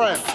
friend.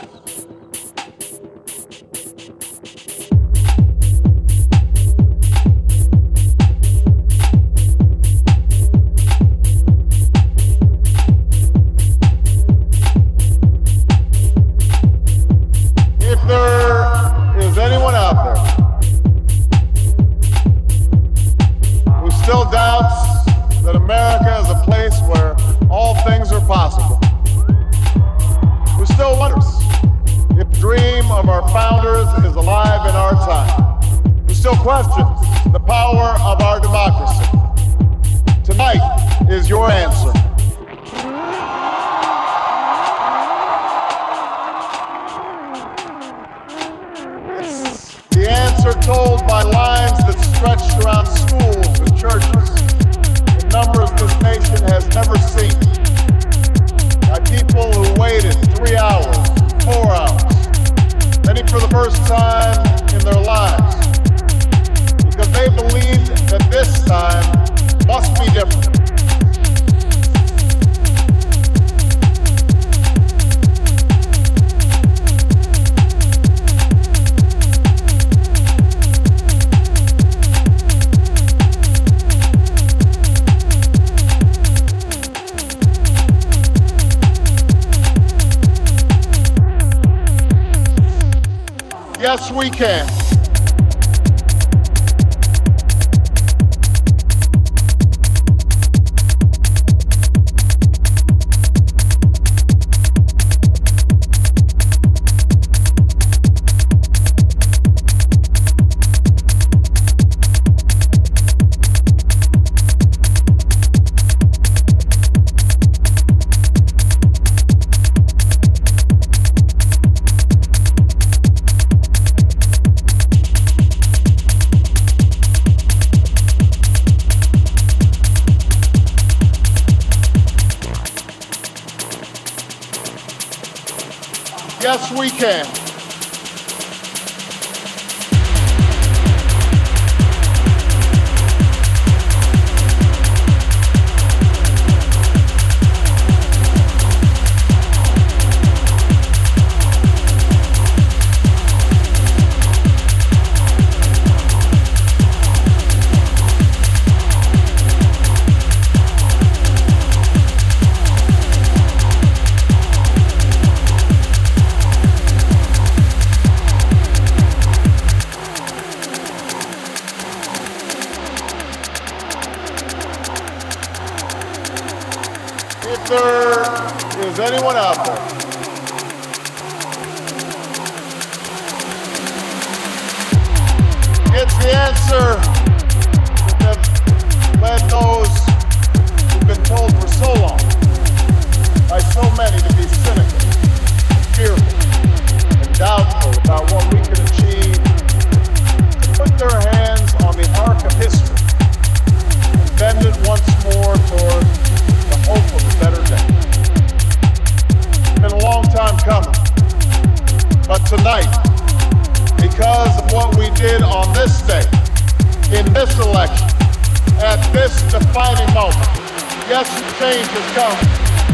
Okay. we did on this day, in this election, at this defining moment. Yes, change has come.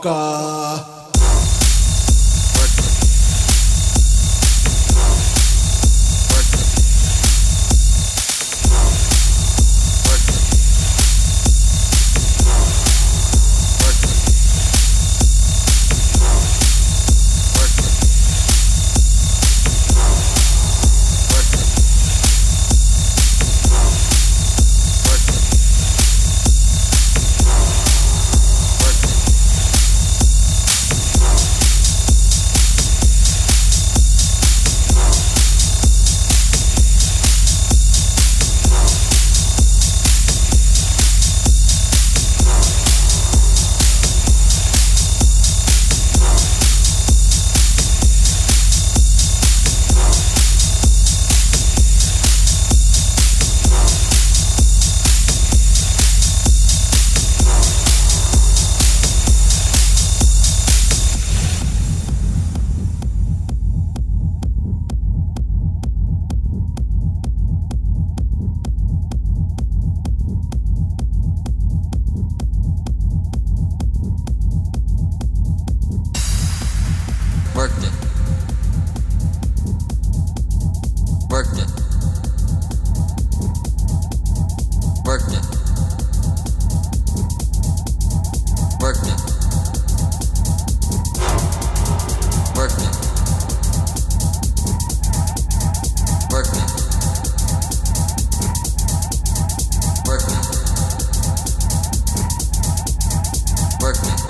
God.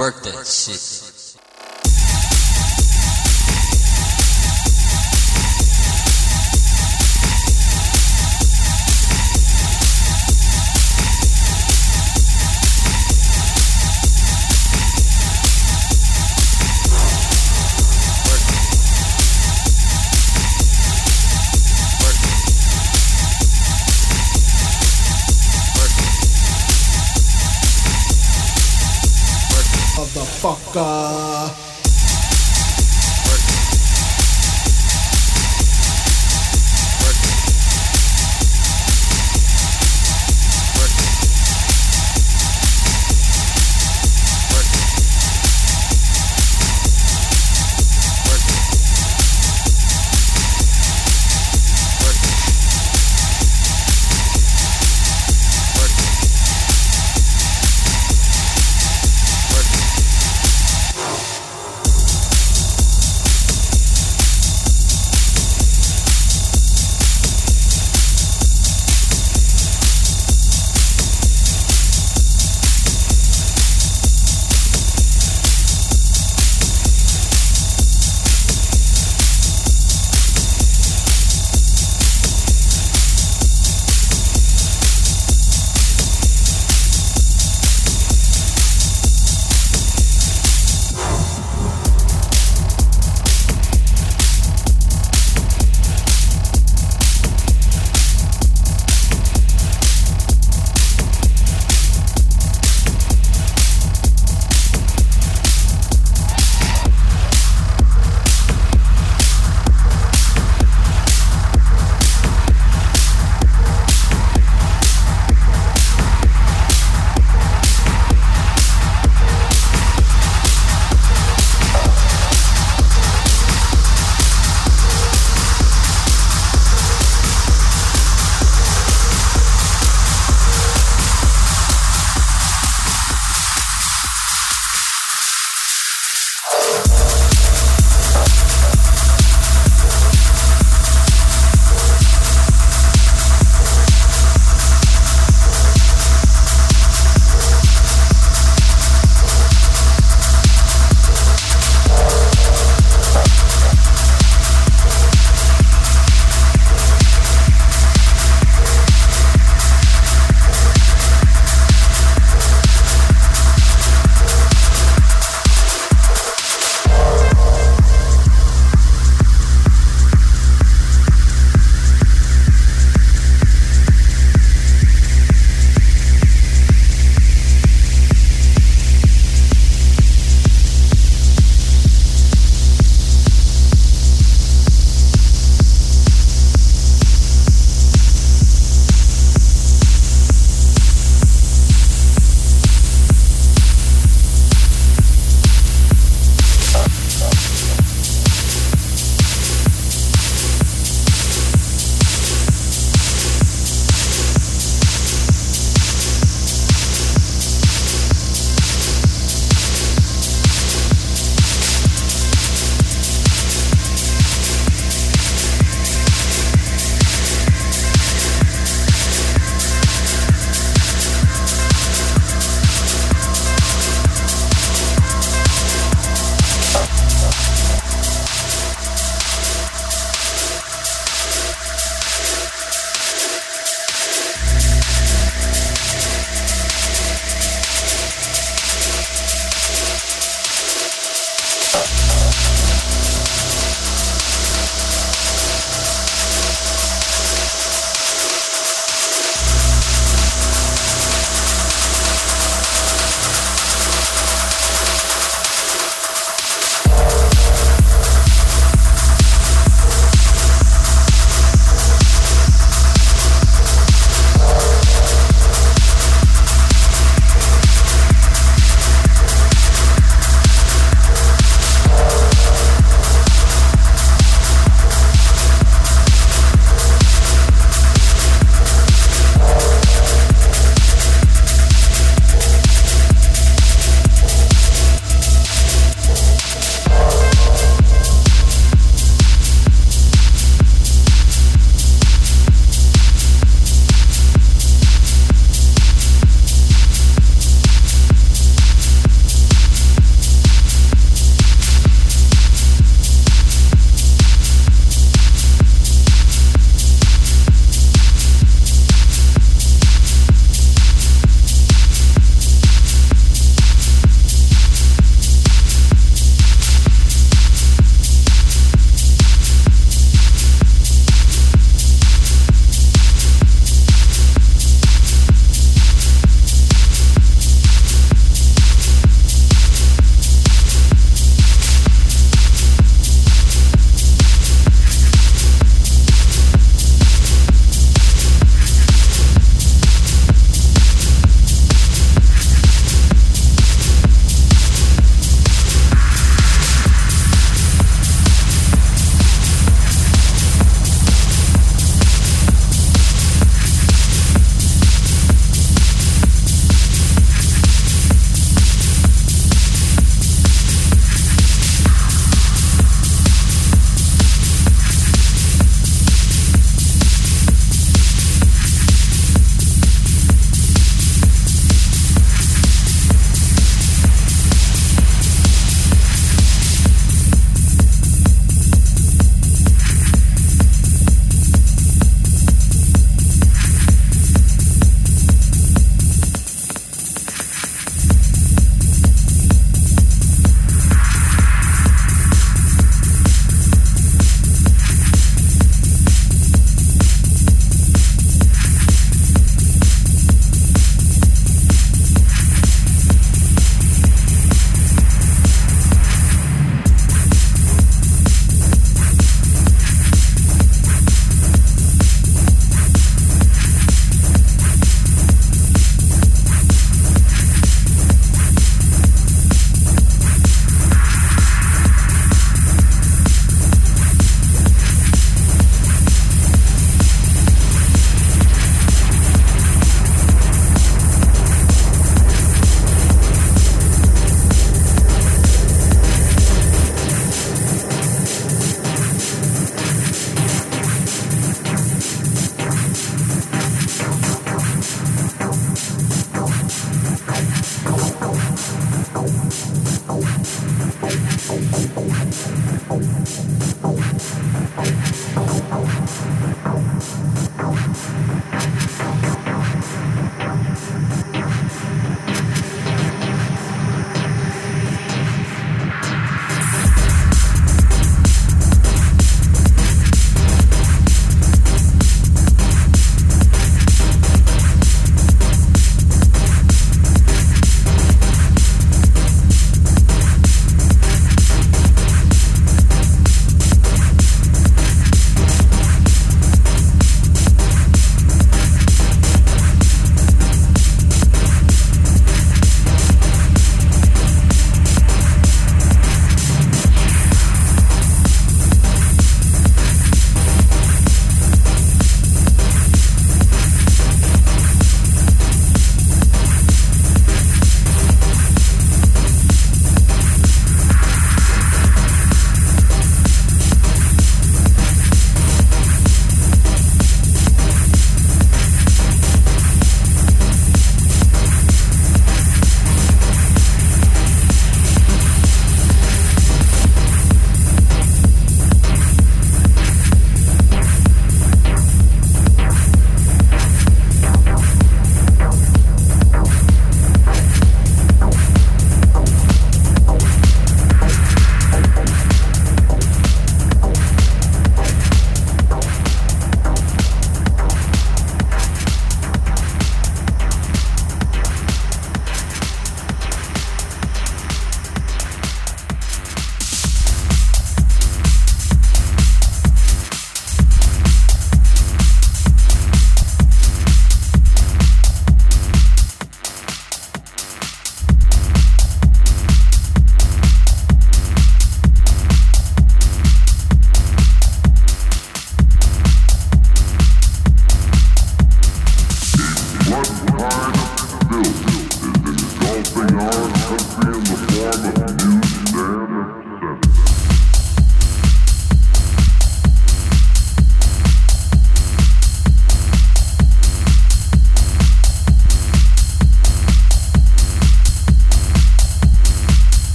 work that shit.